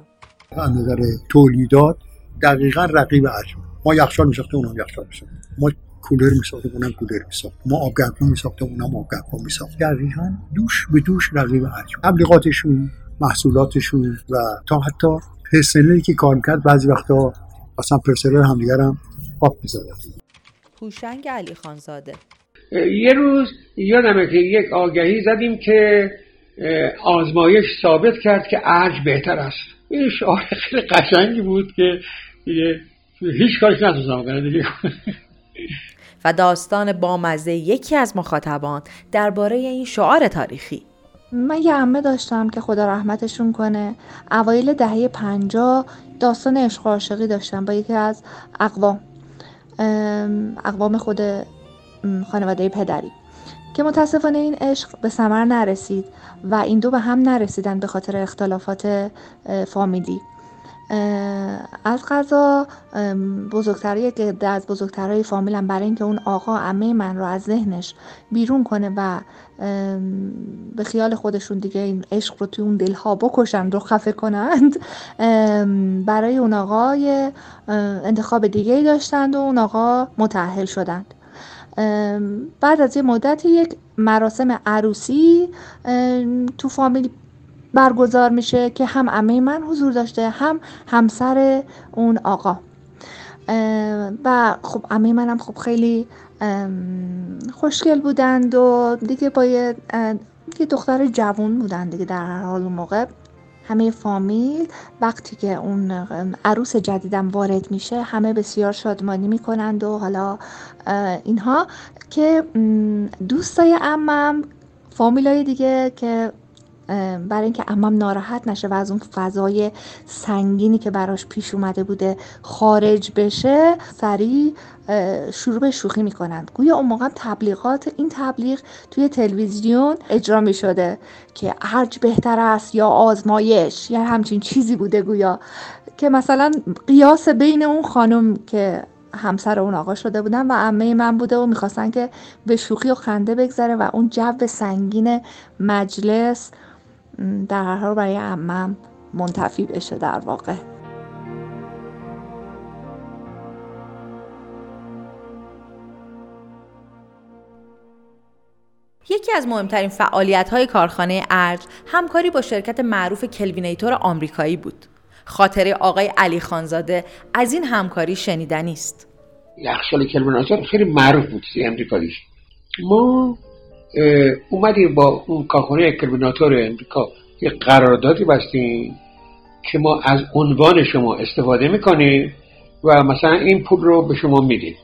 از نظر تولیدات دقیقا رقیب ارج ما یخچال میساختیم اونم یخچال میساختیم. ما کولر میساختیم اونم کولر میساخت ما آبگرم میساختیم اونم آبگرم میساخت دقیقا. دوش به دوش رقیب ارج تبلیغاتشون محصولاتشون و تا حتی پرسنلی که کار کرد بعضی وقتا اصلا پرسنل همدیگر هم آب می‌زدن. هوشنگ علی خانزاده. یه روز یادمه که یک آگهی زدیم که آزمایش ثابت کرد که ارج بهتر است. این شعار خیلی قشنگی بود که هیچ کارش نتونستم کنه دیگه. و داستان بامزه یکی از مخاطبان درباره این شعار تاریخی. من یه عمه داشتم که خدا رحمتشون کنه. اوایل دهه پنجاه داستان عشق و عاشقی داشتم با یکی از اقوام اقوام خود خانواده پدری. که متاسفانه این عشق به ثمر نرسید و این دو به هم نرسیدن به خاطر اختلافات فامیلی. از قضا بزرگترهای قده از بزرگترهای فامیلم برای اینکه اون آقا عمه من رو از ذهنش بیرون کنه و به خیال خودشون دیگه این عشق رو توی اون دلها بکشند و خفه کنند برای اون آقا انتخاب دیگه ای داشتند و اون آقا متعهل شدند. بعد از یه مدت یک مراسم عروسی تو فامیل برگزار میشه که هم عمه من حضور داشته هم همسر اون آقا. و خب عمه منم خب خیلی خوشگل بودند و دیگه با یه دختر جوون بودند دیگه در حال اون موقع. همه فامیل وقتی که اون عروس جدیدم وارد میشه همه بسیار شادمانی می‌کنند و حالا اینها که دوستای امم فامیلای دیگه که برای اینکه امم ناراحت نشه و از اون فضای سنگینی که براش پیش اومده بوده خارج بشه سریع شروع به شوخی می‌کنند. گویا اون موقع تبلیغات این تبلیغ توی تلویزیون اجرا می شده که ارج بهتر است یا آزمایش یا همچین چیزی بوده گویا. که مثلا قیاس بین اون خانم که همسر اون آقا شده بودن و عمه من بوده و می‌خواستن که به شوخی و خنده بگذره و اون جو سنگین مجلس در هر حال برای عمم منتفی بشه در واقع یکی از مهمترین فعالیت های کارخانه ارج همکاری با شرکت معروف کلوینیتور آمریکایی بود. خاطره آقای علی خانزاده از این همکاری شنیدنی است. یخچال کلوینیتور خیلی معروف بود امریکاییش. ما اومدیم با اون کارخانه کلوینیتور امریکا. یه قراردادی بستیم که ما از عنوان شما استفاده می‌کنیم و مثلا این پول رو به شما میدیم.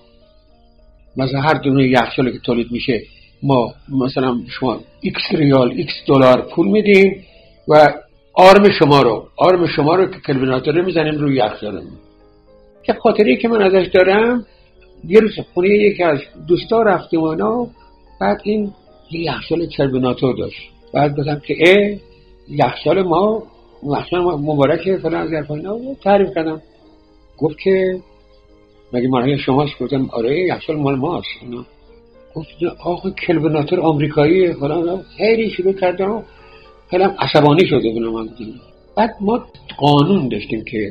مثلا هر دونه یخچالی که تولید میشه ما مثلا شما ایکس ریال ایکس دلار پول میدیم و آرم شما رو آرم شما رو که کلویناتور می‌زنیم روی یخچالمون که خاطری که من ازش دارم یه روز خونه یکی از دوستا رفتیم و بعد این یه یخچال کلویناتور داشت. بعد گفتم که اه یخچال ما یخچال مبارکه فلان از اینا. تعریف کردم. گفت که مگه مال شماست؟ گفتم آره یخچال مال ماست. اینا. گفت آخه کلویناتور آمریکایی فلان خیلی شروع کردم خیلی عصبانی شده بودم بعد ما قانون داشتیم که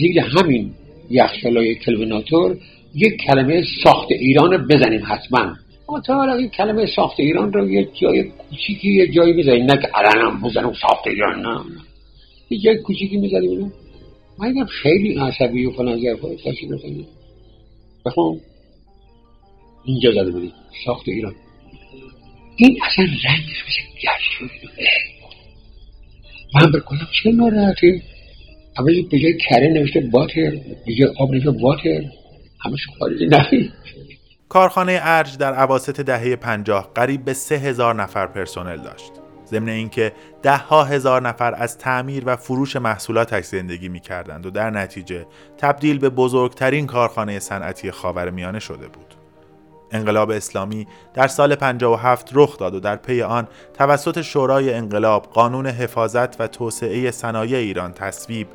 زیر همین یخچالای کلویناتور یک کلمه ساخت ایران بزنیم حتما. ما تا این کلمه ساخت ایران رو یه جای کوچیکی یه جایی بزنیم نه که الان بزنیم ساخت ایران نه یه جای کوچیکی می‌زنیم من خیلی عصبی و فلان زرفای تاشی بزنیم بخون. اینجا زده بودیم ساخت ایران. این اصلا رنگش مثل گشت. من بکنم چه ناراحتی؟ اول به جای کره نوشته باتر به جای آب نوشته واتر همش خالی نفی کارخانه ارج در عواسط دهه 50 قریب به سه هزار نفر پرسنل داشت. ضمن اینکه ده ها هزار نفر از تعمیر و فروش محصولاتش زندگی می کردند و در نتیجه تبدیل به بزرگترین کارخانه صنعتی خاورمیانه شده بود. انقلاب اسلامی در سال 57 رخ داد و در پی آن توسط شورای انقلاب قانون حفاظت و توسعه صنایع ایران تصویب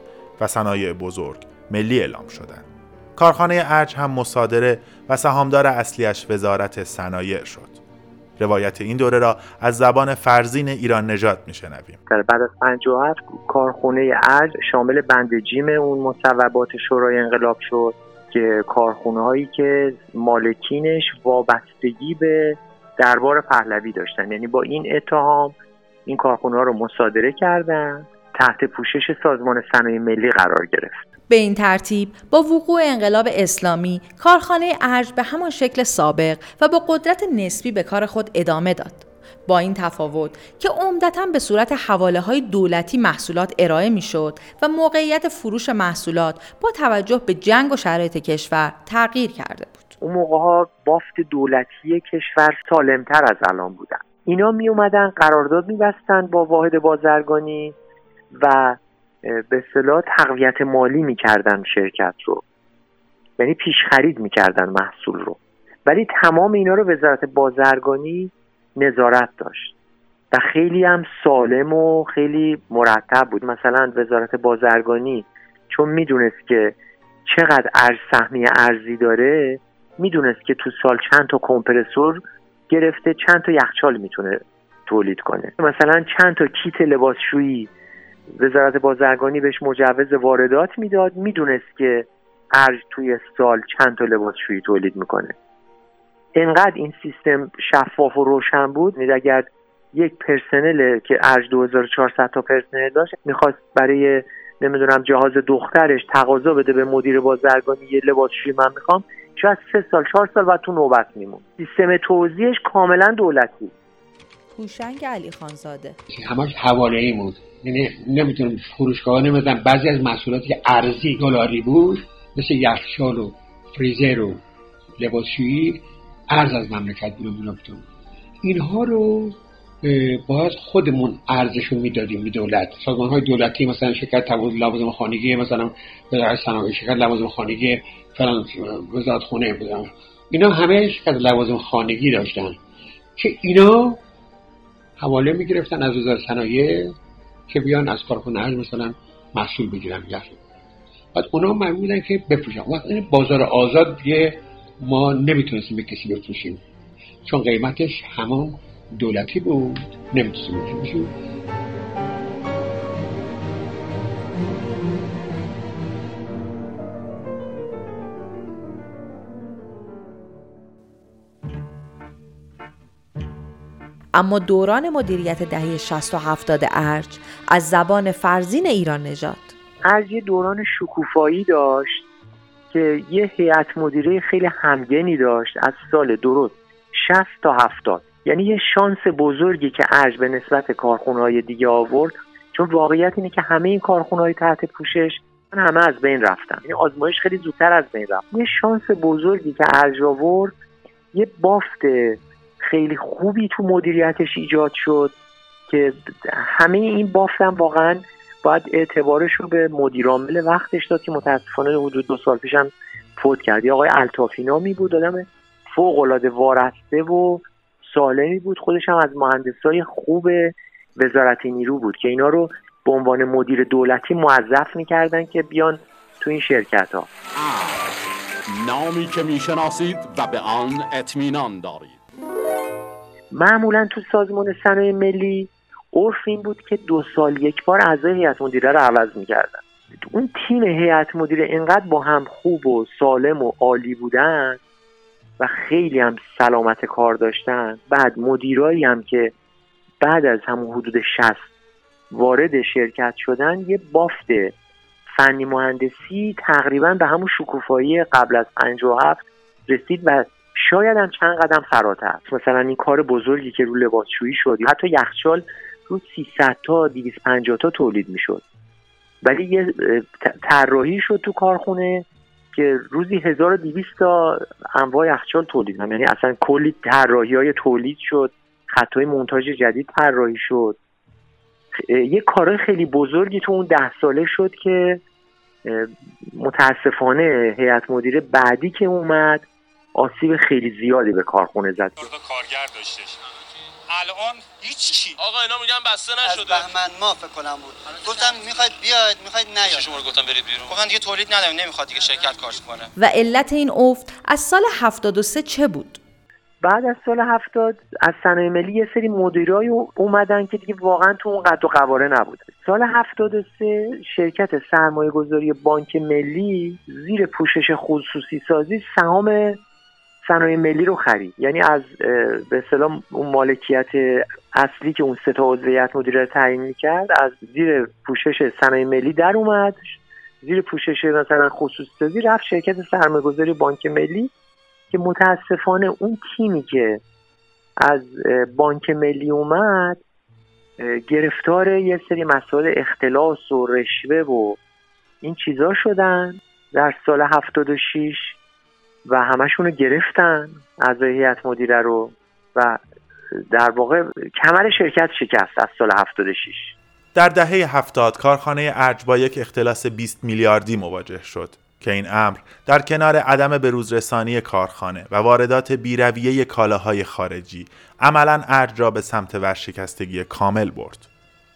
و صنایع بزرگ ملی اعلام شدند. کارخانه ارج هم مصادره و سهامدار اصلیش وزارت صنایع شد. روایت این دوره را از زبان فرزین ایران نجات میشنویم. بعد از 57 کارخانه ارج شامل بند جیم اون مصوبات شورای انقلاب شد که کارخونه هایی که مالکینش وابستگی به دربار پهلوی داشتن. یعنی با این اتهام این کارخونه ها رو مصادره کردن تحت پوشش سازمان صنایع ملی قرار گرفت. به این ترتیب با وقوع انقلاب اسلامی کارخانه ارج به همان شکل سابق و با قدرت نسبی به کار خود ادامه داد با این تفاوت که عمدتا به صورت حواله های دولتی محصولات ارائه می شد و موقعیت فروش محصولات با توجه به جنگ و شرایط کشور تغییر کرده بود. اون موقع ها بافت دولتی کشور سالمتر از الان بودن. اینا می اومدن قرارداد می با واحد بازرگانی و به اصطلاح تقویت مالی می‌کردن شرکت رو. یعنی پیش خرید می‌کردن محصول رو. ولی تمام اینا رو وزارت بازرگانی نظارت داشت. و خیلی هم سالم و خیلی مرتب بود. مثلا وزارت بازرگانی چون می‌دونست که چقدر ارز سهمیه ارزی داره می‌دونست که تو سال چند تا کمپرسور گرفته چند تا یخچال می‌تونه تولید کنه. مثلا چند تا کیت لباسشویی وزارت بازرگانی بهش مجوز واردات می‌داد می‌دونست که ارج توی سال چند تا لباسشویی تولید می‌کنه. انقدر این سیستم شفاف و روشن بود یعنی اگر یک پرسنل که ارج 2400 تا پرسنل داشت می‌خواست برای نمی‌دونم جهاز دخترش تقاضا بده به مدیر بازرگانی یه لباسشویی من می‌خوام شاید سه سال چهار سال بعد تو نوبت میمون. سیستم توزیعش کاملا دولتی هوشنگ علی خانزاده. همش حواله ای بود. یعنی نمی‌تونم فروشگاه نمی‌دونم بعضی از محصولاتی که ارزی دلاری بود مثل یخچال و فریزر و لباسشویی ارز از مملکت بیرون اینها رو باید خودمون ارزشو می‌دادیم به دولت. سازمان های دولتی مثلا شرکت لوازم خانگی مثلا وزارت صنایع شرکت لوازم خانگی فلان وزارت خونه بودن اینا همه شرکت لوازم خانگی داشتن که اینا حواله می‌گرفتن از وزارت صنایع. که بیان از کارخونه مثلا محصول بگیرن بعد اونا بودن که بفروشن. وقت این بازار آزاد دیگه ما نمی‌تونستیم به کسی بفروشیم. چون قیمتش همان دولتی بود. نمی‌تونستیم بفروشیم. اما دوران مدیریت دهه 60 و 70 ارج از زبان فرزین ایران نژاد. ارج یه دوران شکوفایی داشت که یه هیئت مدیره خیلی همگنی داشت از سال درست 60 تا 70 یعنی یه شانس بزرگی که ارج به نسبت کارخونه های دیگه آورد چون واقعیت اینه که همه این کارخونه های تحت پوشش همه از بین رفتن. یعنی آزمایش خیلی زودتر از بین رفت. یه شانس بزرگی که ارج آورد یه بافت خیلی خوبی تو مدیریتش ایجاد شد که همه این بافتم واقعا باید اعتبارش رو به مدیرعامل وقتش داد که متاسفانه حدود دو سال پیشم فوت کرد. یه آقای الطافی نامی بود آدم فوق وارسته و سالمی بود. خودش هم از مهندسای خوب وزارت نیرو بود که اینا رو به عنوان مدیر دولتی موظف می‌کردن که بیان تو این شرکت ها نامی که می‌شناسید و به آن اطمینان دارید. معمولا تو سازمان صنایع ملی عرف این بود که دو سال یک بار اعضای هیئت مدیره رو عوض می‌کردن. اون تیم هیئت مدیره اینقدر با هم خوب و سالم و عالی بودن و خیلی هم سلامت کار داشتن. بعد مدیرایی هم که بعد از همون حدود 60 وارد شرکت شدن یه بافت فنی مهندسی تقریبا به همون شکوفایی قبل از 57 رسید و شاید هم چند قدم فراتر. مثلا این کار بزرگی که رو لباسشویی شد حتی یخچال رو 300 تا 250 تا تولید می‌شد. ولی یه طراحی شد تو کارخونه که روزی 1200 تا انواع یخچال تولید هم یعنی اصلا کلی طراحی های تولید شد خطای مونتاژ جدید طراحی شد. یه کار خیلی بزرگی تو اون ده ساله شد که متاسفانه هیئت مدیره بعدی که اومد آسیب خیلی زیادی به کارخونه زد. کارگر داشتش. الان هیچ آقا اینا میگن بسته نشده. از بهمن ما فکر کنم بود. گفتم می‌خواید بیاید می‌خواید نیاید. شما گفتم برید بیرون؟ گفتن دیگه تولید نداریم نمی‌خواد دیگه شرکت کار کنه. و علت این افت از سال 73 چه بود؟ بعد از سال 70 از صنایع ملی یه سری مدیرای اومدن که دیگه واقعا تو اون قد و قواره نبود. سال 73 شرکت سرمایه گذاری بانک ملی زیر پوشش خصوصی سازی سهام صنایع ملی رو خرید. یعنی از به اصطلاح اون مالکیت اصلی که اون سه تا عضویت مدیره تعیین می‌کرد از زیر پوشش صنایع ملی در اومد. زیر پوشش مثلا خصوصی سازی رفت شرکت سرمایه‌گذاری بانک ملی که متاسفانه اون تیمی که از بانک ملی اومد گرفتار یه سری مسائل اختلاس و رشوه و این چیزا شدن. در سال 76 و همشون رو گرفتن از هیئت مدیره رو و در واقع کمر شرکت شکست از سال 76 در دهه 70 کارخانه ارج با یک اختلاس 20 میلیاردی مواجه شد که این امر در کنار عدم بروزرسانی کارخانه و واردات بیرویه کالاهای خارجی عملا ارج را به سمت ورشکستگی کامل برد.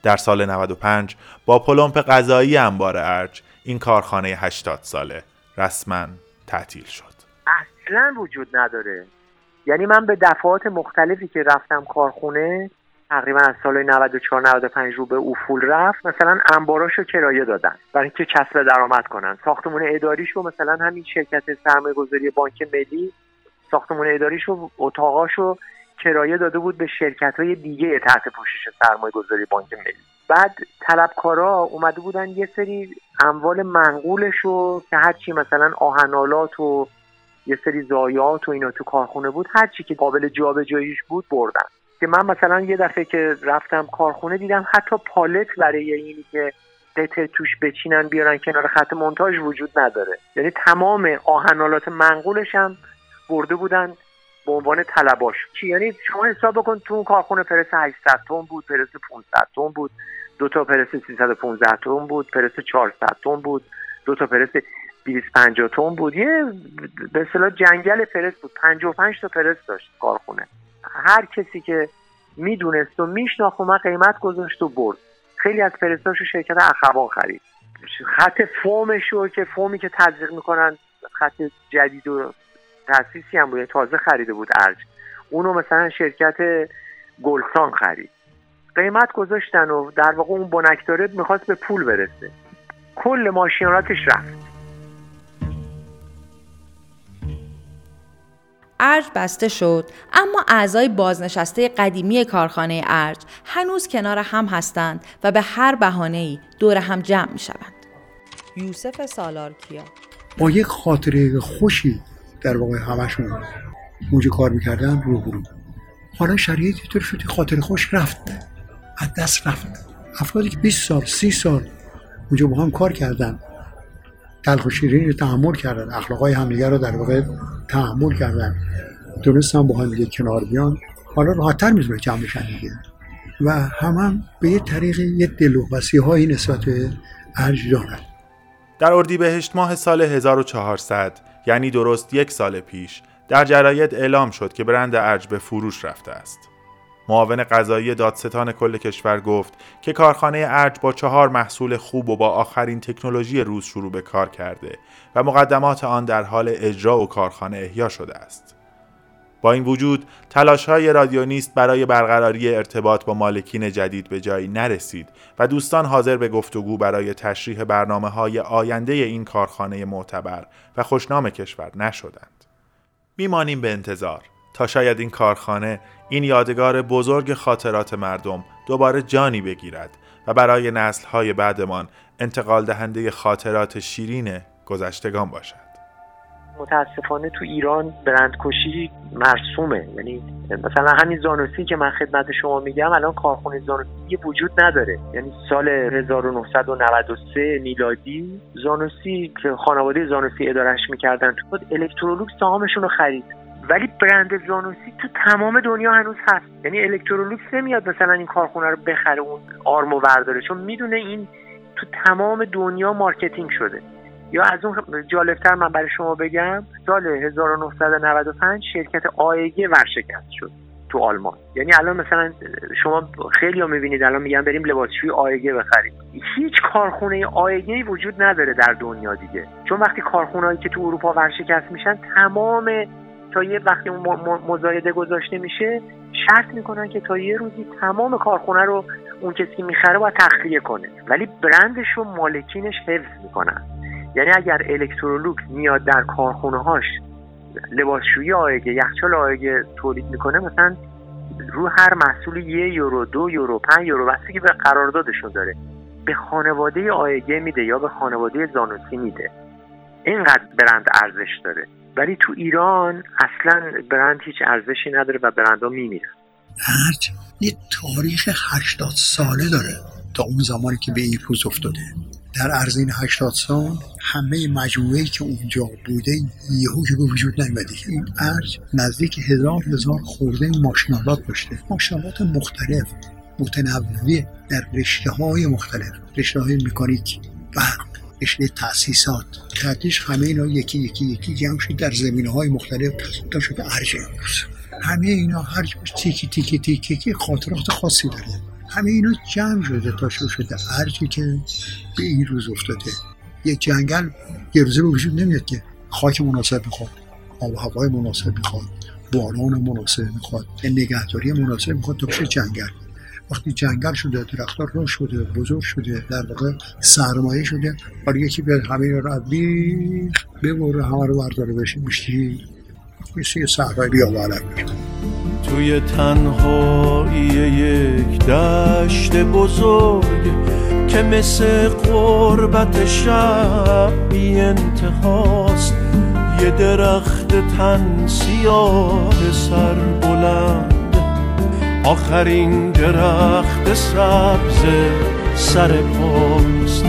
در سال 95 با پلمپ غذایی انبار ارج این کارخانه 80 ساله رسما تعطیل شد. اصلا وجود نداره. یعنی من به دفعات مختلفی که رفتم کارخونه تقریبا از سال 94 95 رو به افول رفت مثلا انباراش رو کرایه دادن برای اینکه کسب درآمد کنن ساختمون اداریش رو مثلا همین شرکت سرمایه گذاری بانک ملی ساختمون اداریش رو اتاقاش رو کرایه داده بود به شرکت های دیگه تحت پوشش سرمایه گذاری بانک ملی بعد طلبکارا اومده بودن یه سری اموال منقولش که هرچی مثلا آهنالات و یه سری زایات و اینا تو کارخونه بود. هرچی که قابل جابجاییش بود بردن که من مثلا یه دفعه که رفتم کارخونه دیدم حتی پالت برای اینی که قطعه توش بچینن بیارن کنار خط مونتاژ وجود نداره. یعنی تمام آهنالات منقولش هم برده بودن به عنوان طلباش. چی؟ یعنی شما حساب بکن تو اون کارخونه پرس 800 تن بود پرس 500 تن بود. دو تا پرس 315 تن بود پرس 400 تن بود. دو تا پرس 250 تن بود. یه به اصطلاح جنگل پرس بود. 55 تا پرس داشت کارخونه. هر کسی که می‌دونست و میشناخت من قیمت گذاشت و برد. خیلی از پرستاشو شرکت اخوان خرید. خط فومش رو که فومی که تزریق می‌کنن خط جدید و تاسیسی هم بود. تازه خریده بود ارج. اونو مثلا شرکت گلسان خرید. قیمت گذاشتن و در واقع اون بنکداره می‌خواست به پول برسه. کل ماشینالاتش رفت. ارج بسته شد. اما اعضای بازنشسته قدیمی کارخانه ارج هنوز کنار هم هستند و به هر بهانه‌ای دور هم جمع می شوند. یوسف سالارکیا. با یک خاطره خوشی در واقع همشون اونجا کار می‌کردن رو برو حالا شرایطی طور شد خاطر خوش رفت؟ از دست رفت. افرادی که 20 سال 30 سال اونجا با هم کار کردن. تلخ و شیرین رو تحمل کردن. اخلاقای همدیگر رو در واقع تحمل کردن. هم با هم کنار بیان. حالا راحتتر می‌تونه جمع بشن دیگه. و هم, هم به یه طریق یه دلواپسی هایی نسبت به ارج دارن. در اردیبهشت ماه سال 1400 یعنی درست یک سال پیش در جراید اعلام شد که برند ارج به فروش رفته است. معاون قضایی دادستان کل کشور گفت که کارخانه ارج با چهار محصول خوب و با آخرین تکنولوژی روز شروع به کار کرده و مقدمات آن در حال اجرا و کارخانه احیا شده است. با این وجود تلاش های رادیونیست برای برقراری ارتباط با مالکین جدید به جایی نرسید و دوستان حاضر به گفتگو برای تشریح برنامه های آینده این کارخانه معتبر و خوشنام کشور نشدند. میمانیم به انتظار تا شاید این کارخانه این یادگار بزرگ خاطرات مردم دوباره جانی بگیرد و برای نسلهای بعدمان انتقال دهنده خاطرات شیرین گذشتگان باشد. متاسفانه تو ایران برندکشی مرسومه. یعنی مثلا همین زانوسی که من خدمت شما میگم الان کارخونه زانوسی وجود نداره. یعنی سال 1993 میلادی زانوسی که خانواده زانوسی ادارش می‌کردن تو الکترولوکس سهامشون رو خرید. ولی برند زانوسی تو تمام دنیا هنوز هست. یعنی الکترولوکس نمیاد مثلا این کارخونه رو بخره اون آرمو برداره چون می‌دونه این تو تمام دنیا marketing شده. یا از اون جالبتر من برای شما بگم سال 1995 شرکت AEG ورشکست شد تو آلمان. یعنی الان مثلا شما خیلی ها می‌بینید الان میگن بریم لباسشوی آیگه بخریم. هیچ کارخونه آیگه وجود نداره در دنیا دیگه. چون وقتی کارخونهایی که تو اروپا ورشکست میشن تمام تا یه وقتی مزایده گذاشته میشه شرط می‌کنن که تا یه روزی تمام کارخونه رو اون کسی که می‌خره باید تخلیه کنه. ولی برندش رو مالکینش حفظ می‌کنن. یعنی اگر الکترولوکس میاد در کارخونه هاش لباسشویی آیگه یخچال آیگه تولید می‌کنه مثلا رو هر محصول یه یورو دو یورو پنج یورو بستگی به قراردادشون داره. به خانواده آیگه میده یا به خانواده زانوسی میده. اینقدر برند ارزش داره. ولی تو ایران اصلا برند هیچ ارزشی نداره و برندها میمیرن. ارج یه تاریخ 80 ساله داره تا اون زمانی که به این روز افتاده. در عرض این 80 سال همه مجموعه که اونجا بوده یهو که به وجود نیومده. این ارج نزدیک هزار هزار خورده ماشینالات داشته. ماشینالات مختلف متنوع در رشته های مختلف رشته های مکانیک برق رشته تاسیسات تحتش همه اینا یکی یکی یکی جمع شد در زمینه های مختلف تا شده. ارج امروز. همه اینا هر تیکی تیکی تیکی تیکی خاطرات خاصی داره. همه اینا جمع شده تا شده. ارجی که به این روز افتاده. یه جنگل یه روزه به وجود نمیاد که خاک مناسب می‌خواد آب و هوای مناسب می‌خواد باران مناسب می‌خواد نگهداری مناسب می‌خواد تا بشه جنگل. وقتی جنگل شده درختها رشد شده بزرگ شده در واقع سرمایه شده حالا یکی به همه رو بیخ ببره همه رو برداره بشه میشتی مثل یه صحرای بیابانه توی تنهایی یک دشت بزرگ که مثل قربت شب بی انتهاست. یه درخت تن سیاه سر بلند آخرین درخت سبز سر پاست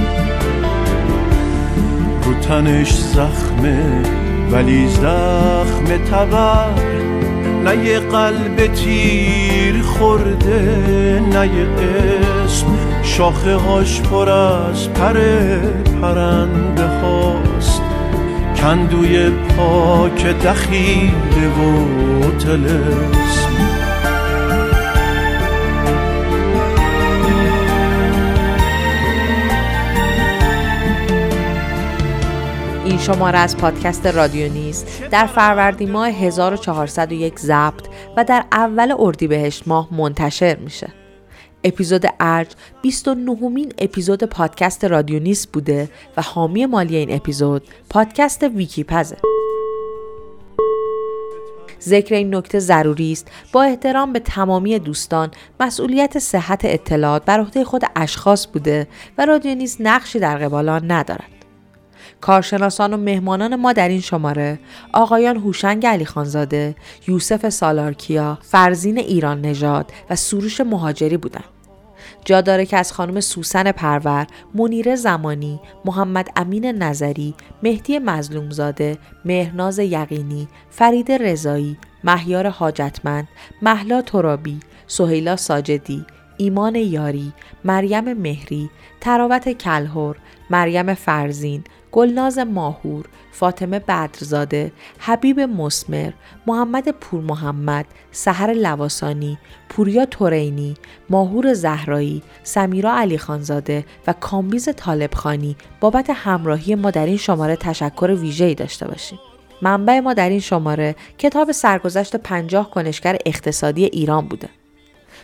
رو تنش زخمه ولی زخم تبر. نه یه قلب تیر خورده نه یه اسم. شاخه هاش پر از پر پرنده هاست. کندوی پاک دخیله و تلسم. شماره از پادکست رادیو نیست در فروردین ماه 1401 ضبط و در اول اردیبهشت ماه منتشر میشه. اپیزود ارج 29 مین اپیزود پادکست رادیو نیست بوده و حامی مالی این اپیزود پادکست ویکیپزه. ذکر این نکته ضروری است با احترام به تمامی دوستان مسئولیت صحت اطلاعات بر عهده خود اشخاص بوده و رادیو نیست نقشی در قبال آن ندارد. کارشناسان و مهمانان ما در این شماره آقایان هوشنگ علی خانزاده، یوسف سالارکیا، فرزین ایران نژاد و سروش مهاجری بودند. جا داره که از خانم سوسن پرور، منیر زمانی، محمد امین نظری، مهدی مظلومزاده، مهرناز یقینی، فرید رضایی، مهیار حاجتمند، محلا ترابی، سهیلا ساجدی، ایمان یاری، مریم مهری، تراوت کلهور، مریم فرزین، گلناز ماهور، فاطمه بدرزاده، حبیب مسمر، محمد پور محمد، سحر لواسانی، پوریا تورینی، ماهور زهرایی، سمیرا علی خانزاده و کامبیز طالبخانی بابت همراهی ما در این شماره تشکر ویژه‌ای داشته باشیم. منبع ما در این شماره کتاب سرگذشت پنجاه کنشگر اقتصادی ایران بوده.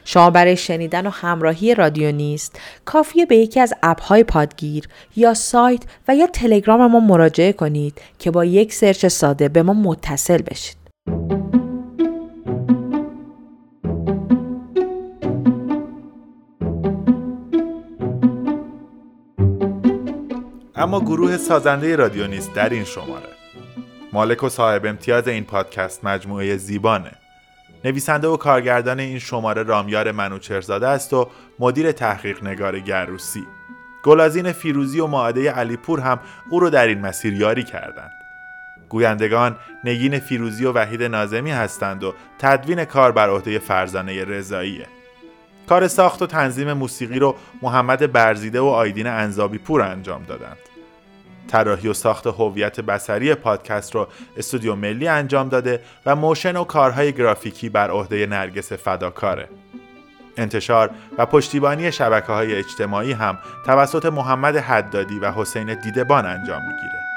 شما برای شنیدن و همراهی رادیو نیست. کافیه به یکی از اپهای پادگیر یا سایت و یا تلگرام ما مراجعه کنید که با یک سرچ ساده به ما متصل بشید. اما گروه سازنده رادیو نیست در این شماره. مالک و صاحب امتیاز این پادکست مجموعه زیبانه. نویسنده و کارگردان این شماره رامیار منوچرزاده است و مدیر تحقیق نگار گروسی. گلازین فیروزی و معاده علیپور هم او رو در این مسیر یاری کردند. گویندگان نگین فیروزی و وحید نازمی هستند و تدوین کار بر عهده فرزانه رضاییه. کار ساخت و تنظیم موسیقی رو محمد برزیده و آیدین انزابی پور انجام دادند. طراحی و ساخت هویت بصری پادکست رو استودیو ملی انجام داده و motion و کارهای گرافیکی بر عهده نرگس فداکاره. انتشار و پشتیبانی شبکه های اجتماعی هم توسط محمد حدادی و حسین دیدبان انجام می‌گیره.